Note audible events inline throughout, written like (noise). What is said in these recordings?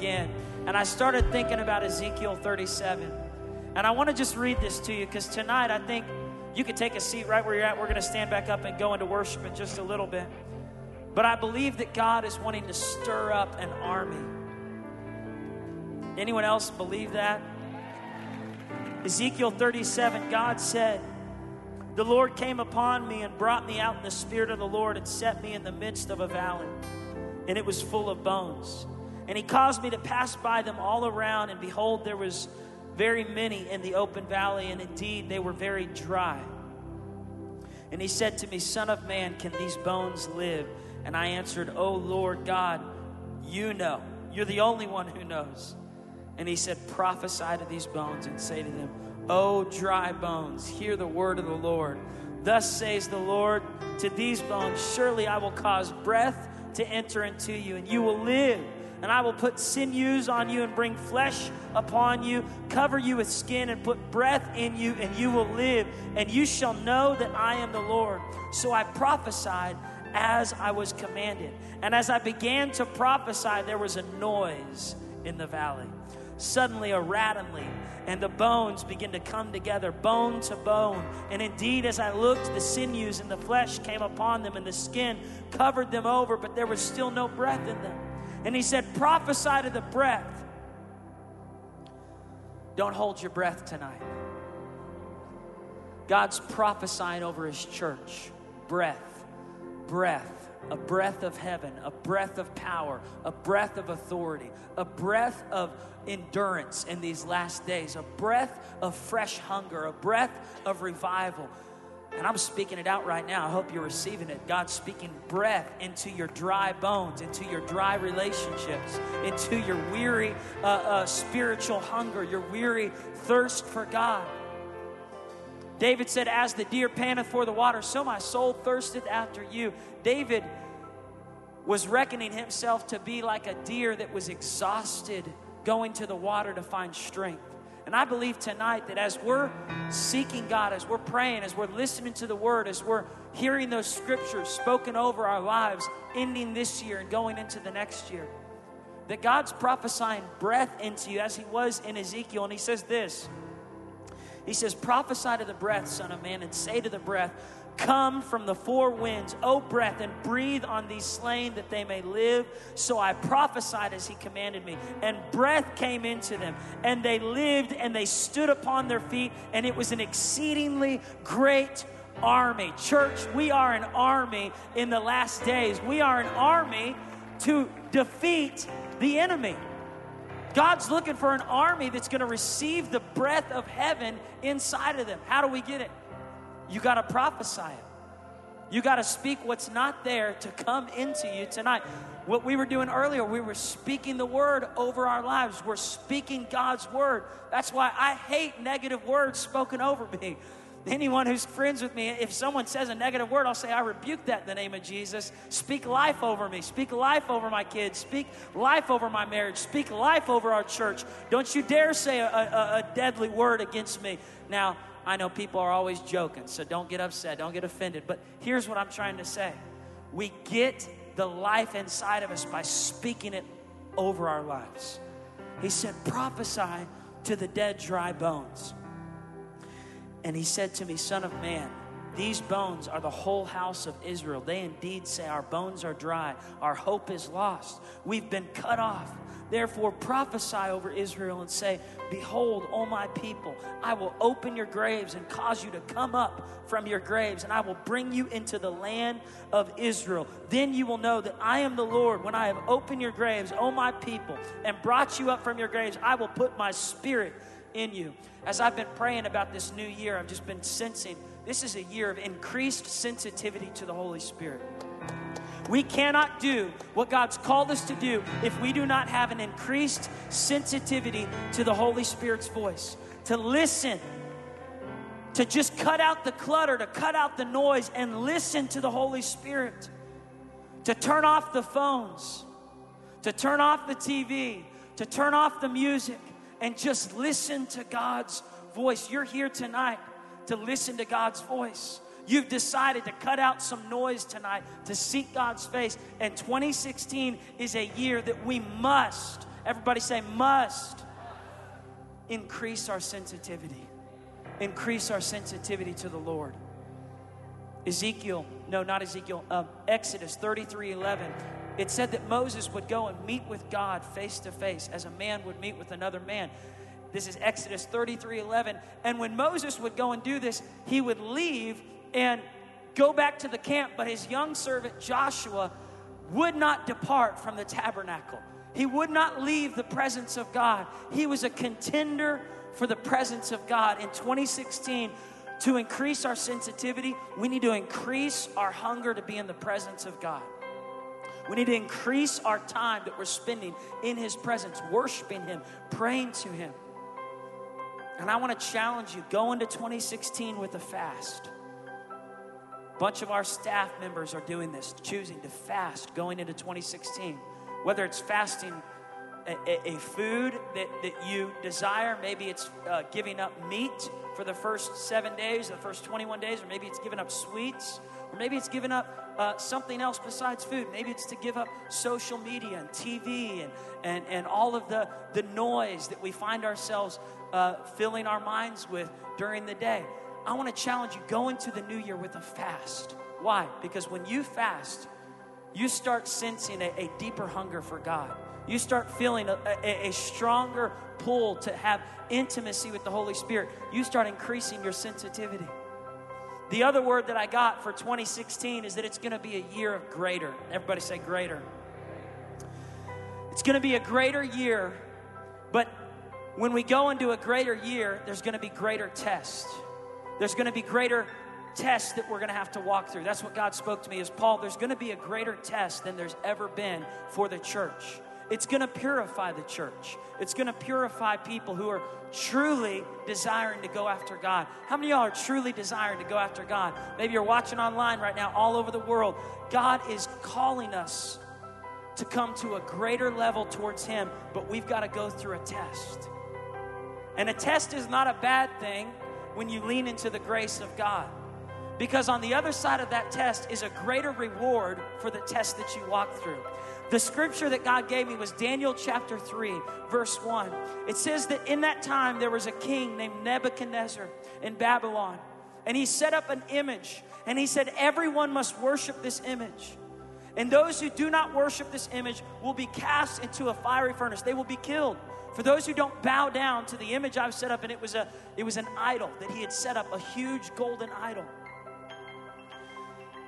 again. And I started thinking about Ezekiel 37. And I want to just read this to you because tonight I think you could take a seat right where you're at. We're going to stand back up and go into worship in just a little bit. But I believe that God is wanting to stir up an army. Anyone else believe that? Ezekiel 37, God said, The Lord came upon me and brought me out in the spirit of the Lord and set me in the midst of a valley, and it was full of bones. And he caused me to pass by them all around, and behold, there was very many in the open valley, and indeed they were very dry. And he said to me, Son of man, can these bones live? And I answered, Oh Lord God, you know. You're the only one who knows. And he said, Prophesy to these bones and say to them, O dry bones, hear the word of the Lord. Thus says the Lord to these bones, Surely I will cause breath to enter into you, and you will live. And I will put sinews on you and bring flesh upon you, cover you with skin and put breath in you, and you will live. And you shall know that I am the Lord. So I prophesied as I was commanded. And as I began to prophesy, there was a noise in the valley. Suddenly, a rattling, and the bones begin to come together, bone to bone. And indeed, as I looked, the sinews and the flesh came upon them, and the skin covered them over, but there was still no breath in them. And he said, Prophesy to the breath. Don't hold your breath tonight. God's prophesying over his church. Breath, breath, a breath of heaven, a breath of power, a breath of authority, a breath of endurance in these last days, a breath of fresh hunger, a breath of revival. And I'm speaking it out right now. I hope you're receiving it. God's speaking breath into your dry bones, into your dry relationships, into your weary uh, uh, spiritual hunger, your weary thirst for God. David said, As the deer panteth for the water, so my soul thirsteth after you. David was reckoning himself to be like a deer that was exhausted going to the water to find strength. And I believe tonight that as we're seeking God, as we're praying, as we're listening to the word, as we're hearing those scriptures spoken over our lives, ending this year and going into the next year, that God's prophesying breath into you as He was in Ezekiel. And He says this He says, Prophesy to the breath, Son of Man, and say to the breath, Come from the four winds, O breath, and breathe on these slain that they may live. So I prophesied as he commanded me, and breath came into them, and they lived, and they stood upon their feet, and it was an exceedingly great army. Church, we are an army in the last days. We are an army to defeat the enemy. God's looking for an army that's going to receive the breath of heaven inside of them. How do we get it? You got to prophesy it. You got to speak what's not there to come into you tonight. What we were doing earlier, we were speaking the word over our lives. We're speaking God's word. That's why I hate negative words spoken over me. Anyone who's friends with me, if someone says a negative word, I'll say, I rebuke that in the name of Jesus. Speak life over me. Speak life over my kids. Speak life over my marriage. Speak life over our church. Don't you dare say a, a, a deadly word against me. Now, I know people are always joking, so don't get upset, don't get offended. But here's what I'm trying to say we get the life inside of us by speaking it over our lives. He said, prophesy to the dead, dry bones. And he said to me, Son of man, these bones are the whole house of Israel. They indeed say, Our bones are dry, our hope is lost, we've been cut off. Therefore, prophesy over Israel and say, Behold, O my people, I will open your graves and cause you to come up from your graves, and I will bring you into the land of Israel. Then you will know that I am the Lord when I have opened your graves, O my people, and brought you up from your graves. I will put my spirit in you. As I've been praying about this new year, I've just been sensing this is a year of increased sensitivity to the Holy Spirit. We cannot do what God's called us to do if we do not have an increased sensitivity to the Holy Spirit's voice, to listen, to just cut out the clutter, to cut out the noise, and listen to the Holy Spirit, to turn off the phones, to turn off the TV, to turn off the music, and just listen to God's voice. You're here tonight to listen to God's voice. You've decided to cut out some noise tonight to seek God's face. And 2016 is a year that we must Everybody say, must increase our sensitivity. Increase our sensitivity to the Lord. Ezekiel, no, not Ezekiel, um, Exodus 33 11. It said that Moses would go and meet with God face to face as a man would meet with another man. This is Exodus 33 11. And when Moses would go and do this, he would leave and go back to the camp, but his young servant Joshua would not depart from the tabernacle. He would not leave the presence of God. He was a contender for the presence of God. In 2016, to increase our sensitivity, we need to increase our hunger to be in the presence of God. We need to increase our time that we're spending in His presence, worshiping Him, praying to Him. And I want to challenge you go into 2016 with a fast. A bunch of our staff members are doing this, choosing to fast going into 2016. Whether it's fasting a, a, a food that, that you desire, maybe it's uh, giving up meat for the first seven days, the first 21 days, or maybe it's giving up sweets, or maybe it's giving up uh, something else besides food. Maybe it's to give up social media and TV and, and, and all of the, the noise that we find ourselves uh, filling our minds with during the day. I want to challenge you go into the new year with a fast. Why? Because when you fast, you start sensing a, a deeper hunger for God. You start feeling a, a, a, stronger pull to have intimacy with the Holy Spirit. You start increasing your sensitivity. The other word that I got for 2016 is that it's going to be a year of greater. Everybody say greater. It's going to be a greater year, but when we go into a greater year, there's going to be greater tests. There's going to be greater tests that we're going to have to walk through. That's what God spoke to me is Paul, there's going to be a greater test than there's ever been for the church. It's going to purify the church. It's going to purify people who are truly desiring to go after God. How many of y'all are truly desiring to go after God? Maybe you're watching online right now, all over the world. God is calling us to come to a greater level towards Him, but we've got to go through a test. And a test is not a bad thing when you lean into the grace of God. Because on the other side of that test is a greater reward for the test that you walk through. The scripture that God gave me was Daniel chapter 3, verse 1. It says that in that time there was a king named Nebuchadnezzar in Babylon, and he set up an image, and he said, Everyone must worship this image. And those who do not worship this image will be cast into a fiery furnace. They will be killed. For those who don't bow down to the image I've set up, and it was a it was an idol that he had set up, a huge golden idol.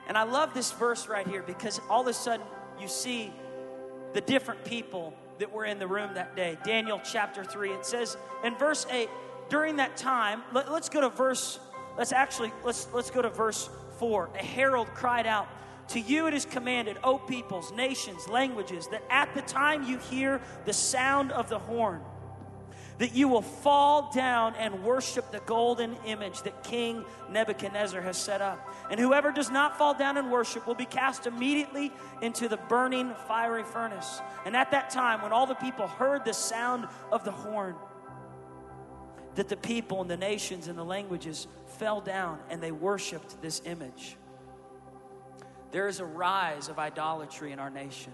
And I love this verse right here because all of a sudden you see the different people that were in the room that day. Daniel chapter 3, it says in verse 8, during that time, let, us go to verse, let's actually, let's, let's go to verse 4. A herald cried out, To you it is commanded, O peoples, nations, languages, that at the time you hear the sound of the horn, that you will fall down and worship the golden image that King Nebuchadnezzar has set up. And whoever does not fall down and worship will be cast immediately into the burning fiery furnace. And at that time, when all the people heard the sound of the horn, that the people and the nations and the languages fell down and they worshiped this image. There is a rise of idolatry in our nation.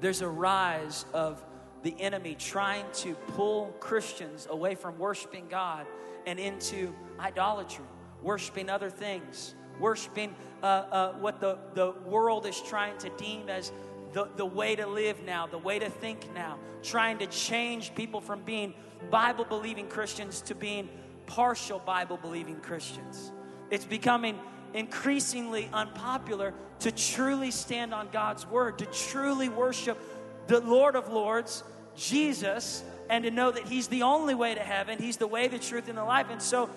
There's a rise of the enemy trying to pull Christians away from worshiping God and into idolatry, worshiping other things, worshiping uh, uh, what the, the world is trying to deem as the, the way to live now, the way to think now, trying to change people from being Bible believing Christians to being partial Bible believing Christians. It's becoming increasingly unpopular to truly stand on God's word, to truly worship the Lord of Lords Jesus and to know that He's the only way to heaven. He's the way, the truth, and the life. And so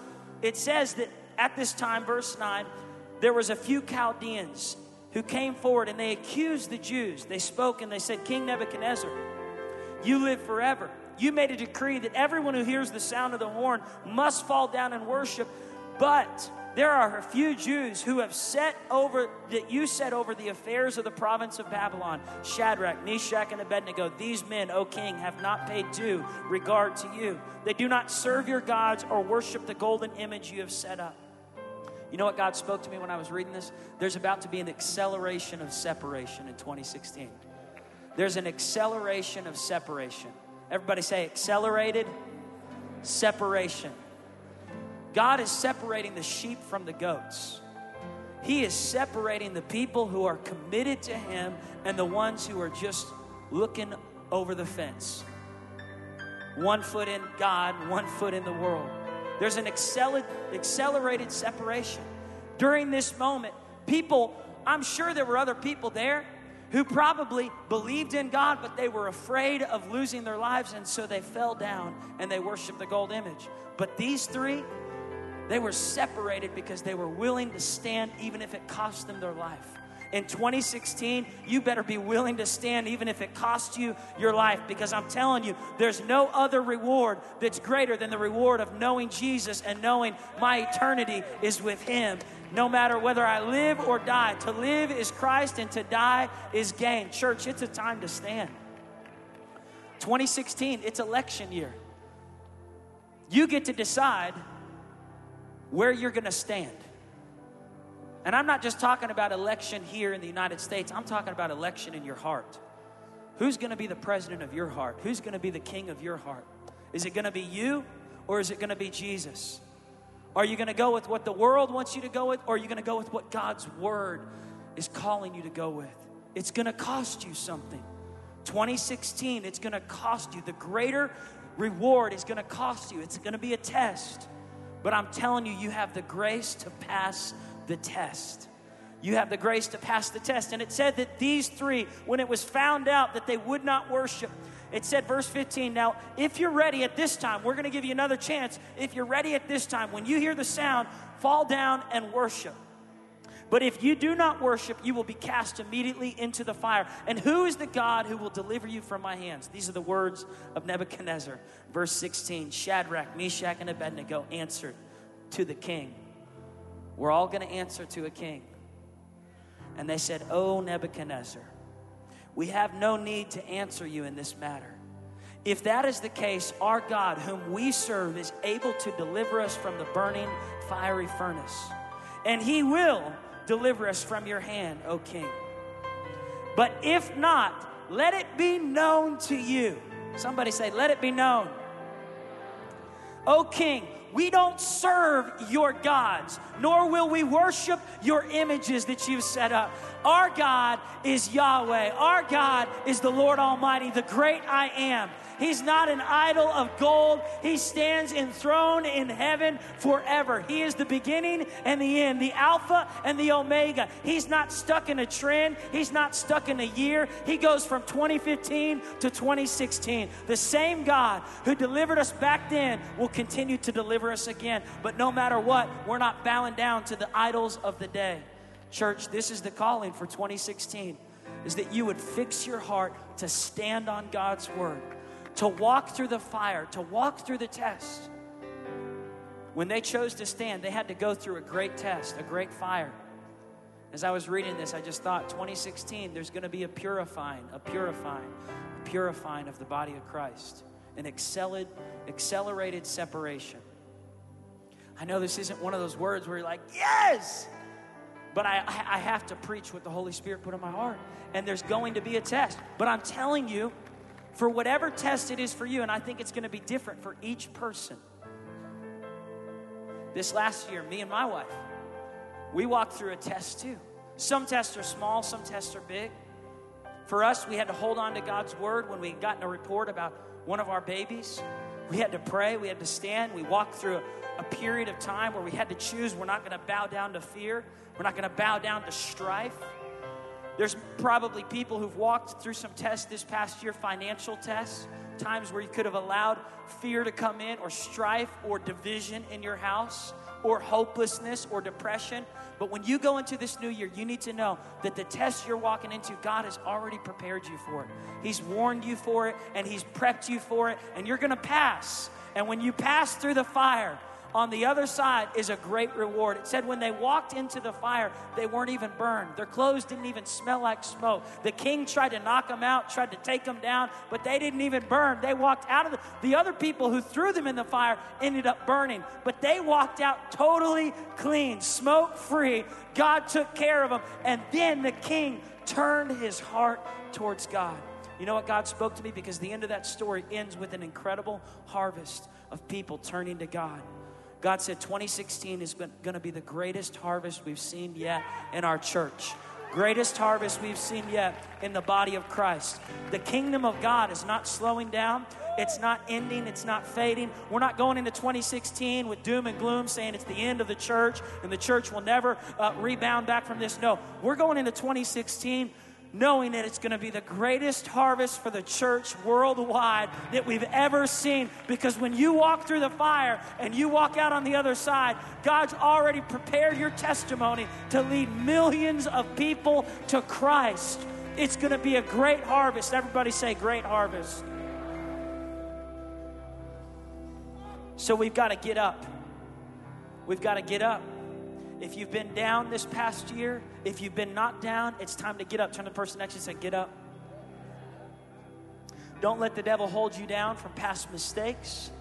it says that at this time, verse 9, there was a few Chaldeans who came forward and they accused the Jews. They spoke and they said, King Nebuchadnezzar, you live forever. You made a decree that everyone who hears the sound of the horn must fall down and worship. But there are a few Jews who have set over, that you set over the affairs of the province of Babylon Shadrach, Meshach, and Abednego. These men, O king, have not paid due regard to you. They do not serve your gods or worship the golden image you have set up. You know what God spoke to me when I was reading this? There's about to be an acceleration of separation in 2016. There's an acceleration of separation. Everybody say accelerated separation. God is separating the sheep from the goats. He is separating the people who are committed to Him and the ones who are just looking over the fence. One foot in God, one foot in the world. There's an accelerated separation. During this moment, people, I'm sure there were other people there who probably believed in God, but they were afraid of losing their lives, and so they fell down and they worshiped the gold image. But these three, they were separated because they were willing to stand even if it cost them their life. In 2016, you better be willing to stand even if it costs you your life because I'm telling you, there's no other reward that's greater than the reward of knowing Jesus and knowing my eternity is with Him no matter whether I live or die. To live is Christ and to die is gain. Church, it's a time to stand. 2016, it's election year. You get to decide where you're going to stand. And I'm not just talking about election here in the United States, I'm talking about election in your heart. Who's going to be the president of your heart? Who's going to be the king of your heart? Is it going to be you or is it going to be Jesus? Are you going to go with what the world wants you to go with, or are you going to go with what God's word is calling you to go with? It's going to cost you something. 2016, it's going to cost you. The greater reward is going to cost you. It's going to be a test. But I'm telling you, you have the grace to pass the test. You have the grace to pass the test. And it said that these three, when it was found out that they would not worship, it said, verse 15, now, if you're ready at this time, we're going to give you another chance. If you're ready at this time, when you hear the sound, fall down and worship. But if you do not worship, you will be cast immediately into the fire. And who is the God who will deliver you from my hands? These are the words of Nebuchadnezzar. Verse 16 Shadrach, Meshach, and Abednego answered to the king. We're all going to answer to a king. And they said, Oh, Nebuchadnezzar. We have no need to answer you in this matter. If that is the case, our God, whom we serve, is able to deliver us from the burning fiery furnace. And he will deliver us from your hand, O king. But if not, let it be known to you. Somebody say, let it be known. O king, we don't serve your gods, nor will we worship your images that you've set up. Our God is Yahweh. Our God is the Lord Almighty, the great I am. He's not an idol of gold. He stands enthroned in heaven forever. He is the beginning and the end, the Alpha and the Omega. He's not stuck in a trend, He's not stuck in a year. He goes from 2015 to 2016. The same God who delivered us back then will continue to deliver us again. But no matter what, we're not bowing down to the idols of the day. Church, this is the calling for 2016 is that you would fix your heart to stand on God's word, to walk through the fire, to walk through the test. When they chose to stand, they had to go through a great test, a great fire. As I was reading this, I just thought 2016, there's going to be a purifying, a purifying, a purifying of the body of Christ, an accelerated accelerated separation. I know this isn't one of those words where you're like, yes! But I, I have to preach what the Holy Spirit put in my heart. And there's going to be a test. But I'm telling you, for whatever test it is for you, and I think it's going to be different for each person. This last year, me and my wife, we walked through a test too. Some tests are small, some tests are big. For us, we had to hold on to God's word when we got gotten a report about one of our babies. We had to pray, we had to stand. We walked through a, period of time where we had to choose we're not going to bow down to fear, we're not going to bow down to strife. There's probably people who've walked through some tests this past year, financial tests, times where you could have allowed fear to come in, or strife, or division in your house, or hopelessness, or depression. But when you go into this new year, you need to know that the test you're walking into, God has already prepared you for it. He's warned you for it, and He's prepped you for it, and you're going to pass. And when you pass through the fire, on the other side is a great reward. It said when they walked into the fire, they weren't even burned. Their clothes didn't even smell like smoke. The king tried to knock them out, tried to take them down, but they didn't even burn. They walked out of the, the other people who threw them in the fire ended up burning, but they walked out totally clean, smoke free. God took care of them. And then the king turned his heart towards God. You know what God spoke to me? Because the end of that story ends with an incredible harvest of people turning to God. God said 2016 is going to be the greatest harvest we've seen yet in our church. Greatest harvest we've seen yet in the body of Christ. The kingdom of God is not slowing down. It's not ending. It's not fading. We're not going into 2016 with doom and gloom saying it's the end of the church and the church will never uh, rebound back from this. No, we're going into 2016 knowing that it's going to be the greatest harvest for the church worldwide that we've ever seen. Because when you walk through the fire and you walk out on the other side, God's already prepared your testimony to lead millions of people to Christ. It's going to be a great harvest. Everybody say, great harvest. So we've got to get up. We've got to get up. If you've been down this past year, if you've been knocked down, it's time to get up. Turn to the person next to you and say, Get up. Don't let the devil hold you down from past mistakes.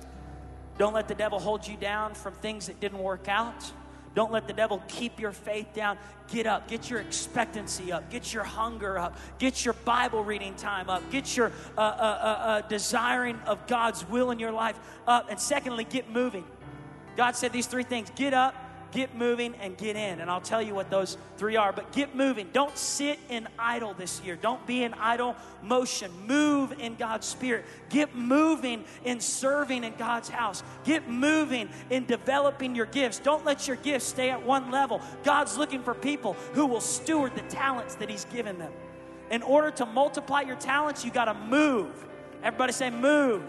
Don't let the devil hold you down from things that didn't work out. Don't let the devil keep your faith down. Get up. Get your expectancy up. Get your hunger up. Get your Bible reading time up. Get your uh, uh, uh, uh desiring of God's will in your life up. And secondly, get moving. God said these three things get up, get moving and get in. And I'll tell you what those three are. But get moving. Don't sit in idle this year. Don't be in idle motion. Move in God's Spirit. Get moving in serving in God's house. Get moving in developing your gifts. Don't let your gifts stay at one level. God's looking for people who will steward the talents that He's given them. In order to multiply your talents, you got to move. Everybody say, move.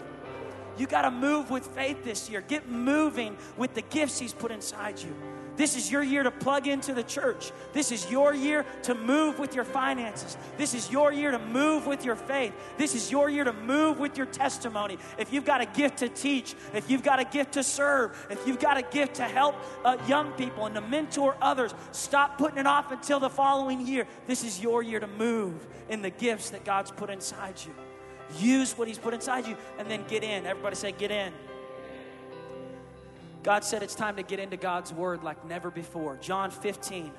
You got to move with faith this year. Get moving with the gifts He's put inside you. This is your year to plug into the church. This is your year to move with your finances. This is your year to move with your faith. This is your year to move with your testimony. If you've got a gift to teach, if you've got a gift to serve, if you've got a gift to help uh, young people and to mentor others, stop putting it off until the following year. This is your year to move in the gifts that God's put inside you. Use what He's put inside you and then get in. Everybody say, get in. God said it's time to get into God's word like never before. John 15,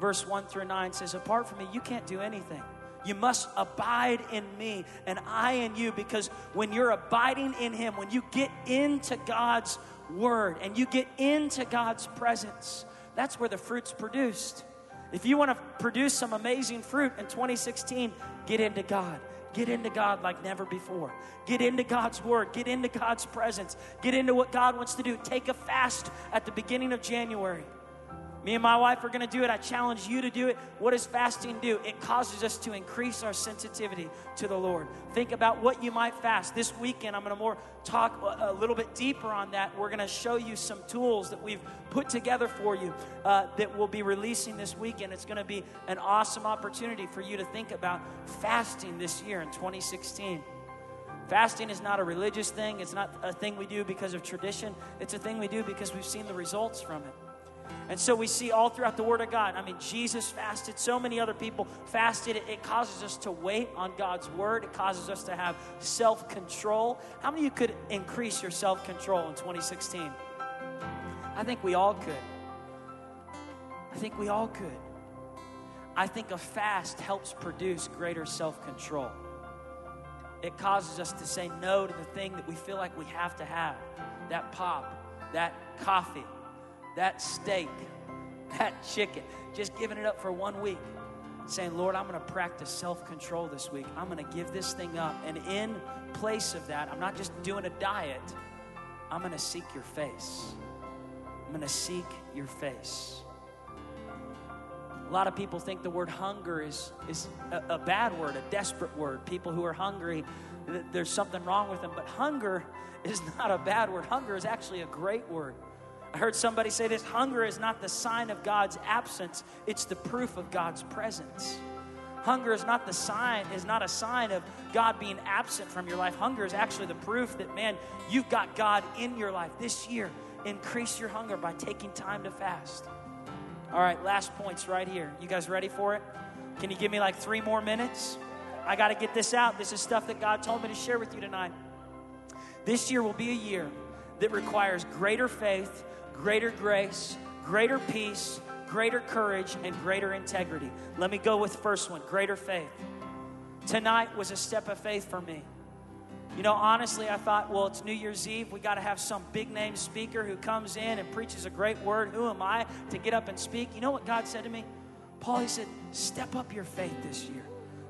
verse 1 through 9 says, Apart from me, you can't do anything. You must abide in me and I in you because when you're abiding in Him, when you get into God's word and you get into God's presence, that's where the fruit's produced. If you want to produce some amazing fruit in 2016, get into God. Get into God like never before. Get into God's Word. Get into God's presence. Get into what God wants to do. Take a fast at the beginning of January. Me and my wife are going to do it. I challenge you to do it. What does fasting do? It causes us to increase our sensitivity to the Lord. Think about what you might fast. This weekend, I'm going to more talk a, little bit deeper on that. We're going to show you some tools that we've put together for you uh, that we'll be releasing this weekend. It's going to be an awesome opportunity for you to think about fasting this year in 2016. Fasting is not a religious thing. It's not a thing we do because of tradition. It's a thing we do because we've seen the results from it. And so we see all throughout the Word of God. I mean, Jesus fasted, so many other people fasted. It, causes us to wait on God's Word, it causes us to have self control. How many of you could increase your self control in 2016? I think we all could. I think we all could. I think a fast helps produce greater self control. It causes us to say no to the thing that we feel like we have to have that pop, that coffee that steak, that chicken, just giving it up for one week. Saying, Lord, I'm going to practice self control this week. I'm going to give this thing up. And in place of that, I'm not just doing a diet, I'm going to seek your face. I'm going to seek your face. A lot of people think the word hunger is, is a, a, bad word, a desperate word. People who are hungry, there's something wrong with them. But hunger is (laughs) not a bad word. Hunger is actually a great word. I heard somebody say this hunger is not the sign of God's absence, it's the proof of God's presence. Hunger is not the sign, is not a sign of God being absent from your life. Hunger is actually the proof that, man, you've got God in your life. This year, increase your hunger by taking time to fast. All right, last points right here. You guys ready for it? Can you give me like three more minutes? I got to get this out. This is stuff that God told me to share with you tonight. This year will be a year that requires greater faith greater grace, greater peace, greater courage, and greater integrity. Let me go with first one greater faith. Tonight was a step of faith for me. You know, honestly, I thought, well, it's New Year's Eve. We got to have some big name speaker who comes in and preaches a great word. Who am I to get up and speak? You know what God said to me? Paul, he said, step up your faith this year.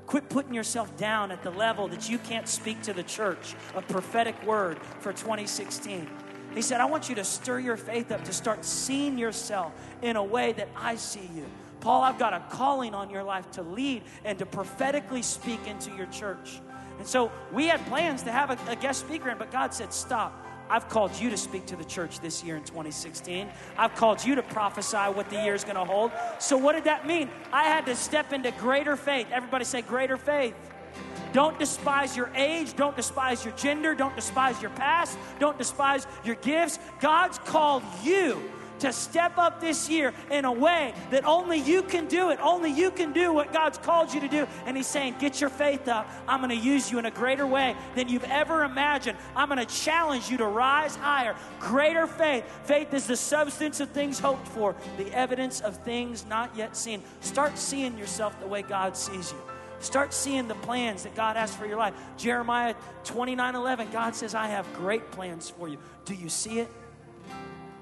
Quit putting yourself down at the level that you can't speak to the church a prophetic word for 2016. He said, I want you to stir your faith up to start seeing yourself in a way that I see you. Paul, I've got a calling on your life to lead and to prophetically speak into your church. And so we had plans to have a, a guest speaker in, but God said, Stop. I've called you to speak to the church this year in 2016. I've called you to prophesy what the year is going to hold. So, what did that mean? I had to step into greater faith. Everybody say, greater faith. Don't despise your age. Don't despise your gender. Don't despise your past. Don't despise your gifts. God's called you to step up this year in a way that only you can do it. Only you can do what God's called you to do. And He's saying, Get your faith up. I'm going to use you in a greater way than you've ever imagined. I'm going to challenge you to rise higher. Greater faith. Faith is the substance of things hoped for, the evidence of things not yet seen. Start seeing yourself the way God sees you. Start seeing the plans that God has for your life. Jeremiah 29 11, God says, I have great plans for you. Do you see it?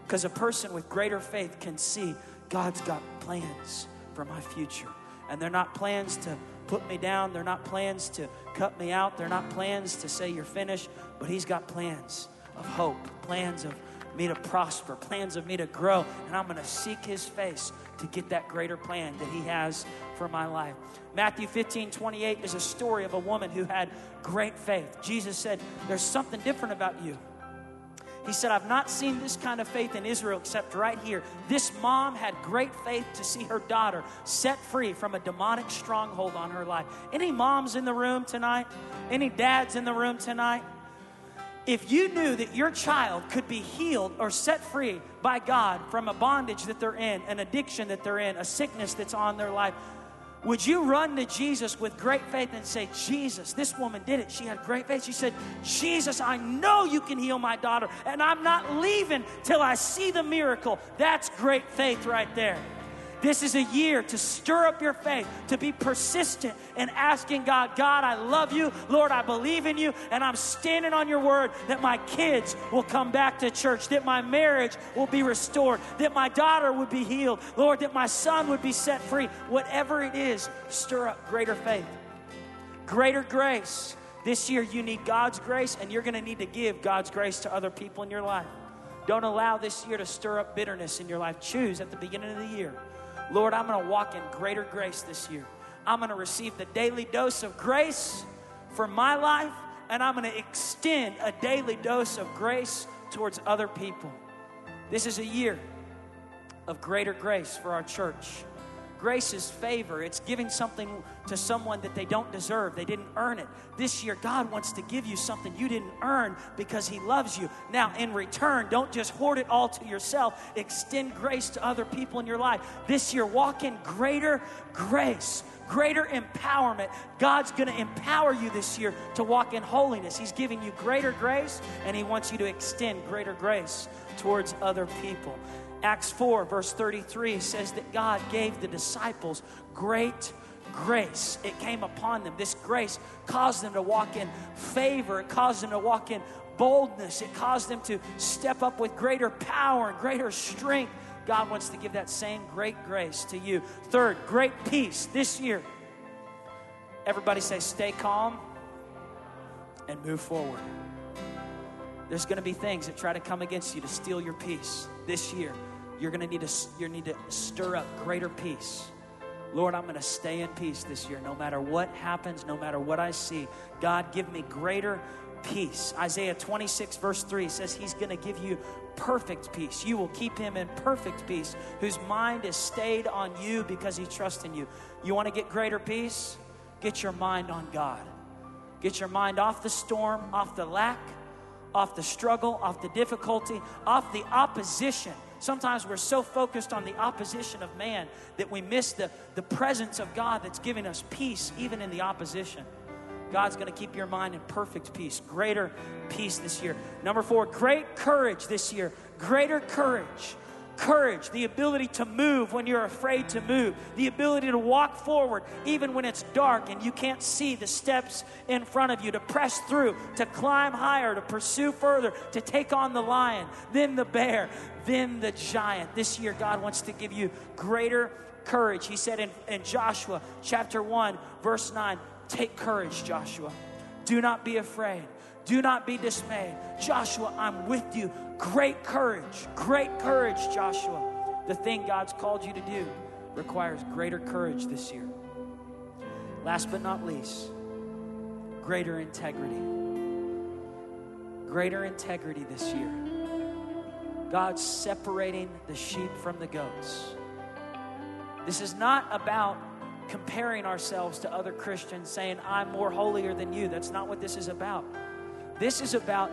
Because a person with greater faith can see God's got plans for my future. And they're not plans to put me down, they're not plans to cut me out, they're not plans to say you're finished, but He's got plans of hope, plans of me to prosper, plans of me to grow. And I'm going to seek His face to get that greater plan that He has for my life. Matthew 15, 28 is a story of a woman who had great faith. Jesus said, There's something different about you. He said, I've not seen this kind of faith in Israel except right here. This mom had great faith to see her daughter set free from a demonic stronghold on her life. Any moms in the room tonight? Any dads in the room tonight? If you knew that your child could be healed or set free by God from a bondage that they're in, an addiction that they're in, a sickness that's on their life, would you run to Jesus with great faith and say, Jesus, this woman did it. She had great faith. She said, Jesus, I know you can heal my daughter, and I'm not leaving till I see the miracle. That's great faith right there. This is a year to stir up your faith, to be persistent in asking God, God, I love you. Lord, I believe in you. And I'm standing on your word that my kids will come back to church, that my marriage will be restored, that my daughter would be healed. Lord, that my son would be set free. Whatever it is, stir up greater faith, greater grace. This year, you need God's grace, and you're going to need to give God's grace to other people in your life. Don't allow this year to stir up bitterness in your life. Choose at the beginning of the year Lord, I'm going to walk in greater grace this year. I'm going to receive the daily dose of grace for my life, and I'm going to extend a daily dose of grace towards other people. This is a year of greater grace for our church. Grace is favor. It's giving something to someone that they don't deserve. They didn't earn it. This year, God wants to give you something you didn't earn because He loves you. Now, in return, don't just hoard it all to yourself. Extend grace to other people in your life. This year, walk in greater grace, greater empowerment. God's going to empower you this year to walk in holiness. He's giving you greater grace, and He wants you to extend greater grace towards other people. Acts 4, verse 33 says that God gave the disciples great grace. It came upon them. This grace caused them to walk in favor, it caused them to walk in boldness, it caused them to step up with greater power and greater strength. God wants to give that same great grace to you. Third, great peace this year. Everybody say, stay calm and move forward. There's going to be things that try to come against you to steal your peace this year. You're going to need to you need to stir up greater peace. Lord, I'm going to stay in peace this year no matter what happens, no matter what I see. God, give me greater peace. Isaiah 26, verse 3 says he's going to give you perfect peace. You will keep him in perfect peace, whose mind is stayed on you because he trusts in you. You want to get greater peace? Get your mind on God. Get your mind off the storm, off the lack, off the struggle, off the difficulty, off the opposition Sometimes we're so focused on the opposition of man that we miss the, the presence of God that's giving us peace even in the opposition. God's going to keep your mind in perfect peace, greater peace this year. Number four, great courage this year. Greater courage. Courage, the ability to move when you're afraid to move, the ability to walk forward even when it's dark and you can't see the steps in front of you, to press through, to climb higher, to pursue further, to take on the lion, then the bear, then the giant. This year, God wants to give you greater courage. He said in, in Joshua chapter 1, verse 9, Take courage, Joshua. Do not be afraid. Do not be dismayed. Joshua, I'm with you. Great courage, great courage, Joshua. The thing God's called you to do requires greater courage this year. Last but not least, greater integrity. Greater integrity this year. God's separating the sheep from the goats. This is not about comparing ourselves to other Christians, saying, I'm more holier than you. That's not what this is about. This is about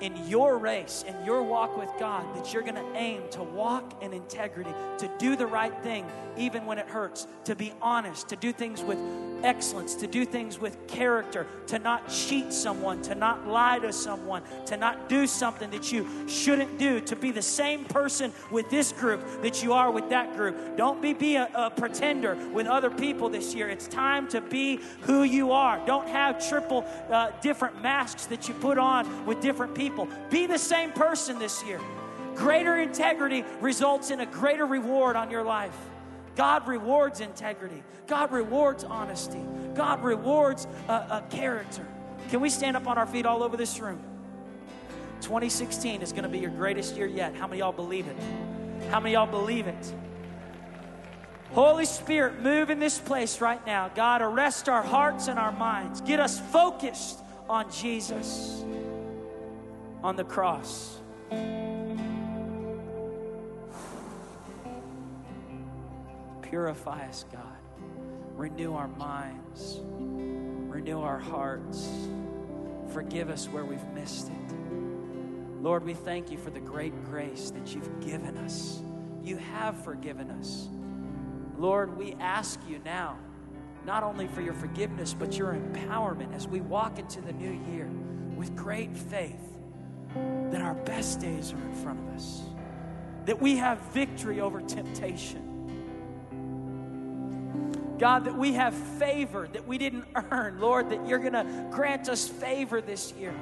in your race, in your walk with God, that you're going to aim to walk in integrity, to do the right thing, even when it hurts, to be honest, to do things with excellence, to do things with character, to not cheat someone, to not lie to someone, to not do something that you shouldn't do, to be the same person with this group that you are with that group. Don't be, be a, a pretender with other people this year. It's time to be who you are. Don't have triple uh, different masks that you put on with different people. Be the same person this year. Greater integrity results in a greater reward on your life. God rewards integrity. God rewards honesty. God rewards a, a character. Can we stand up on our feet all over this room? 2016 is going to be your greatest year yet. How many y'all believe it? How many y'all believe it? Holy Spirit, move in this place right now. God, arrest our hearts and our minds. Get us focused on Jesus on the cross. Purify us, God. Renew our minds, renew our hearts. Forgive us where we've missed it. Lord, we thank you for the great grace that you've given us. You have forgiven us. Lord, we ask you now, not only for your forgiveness, but your empowerment as we walk into the new year with great faith that our best days are in front of us, that we have victory over temptation God, that we have favor that we didn't earn. Lord, that you're going to grant us favor this year.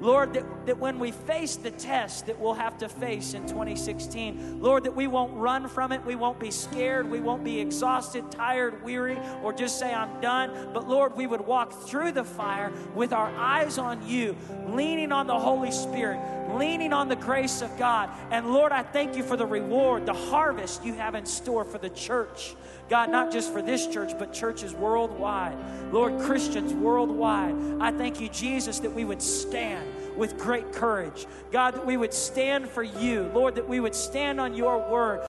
Lord, that, that when we face the test that we'll have to face in 2016, Lord, that we won't run from it, we won't be scared, we won't be exhausted, tired, weary, or just say, I'm done. But Lord, we would walk through the fire with our eyes on you, leaning on the Holy Spirit, leaning on the grace of God. And Lord, I thank you for the reward, the harvest you have in store for the church. God, not just for this church, but churches worldwide. Lord, Christians worldwide. I thank you, Jesus, that we would stand with great courage. God, that we would stand for you. Lord, that we would stand on your word.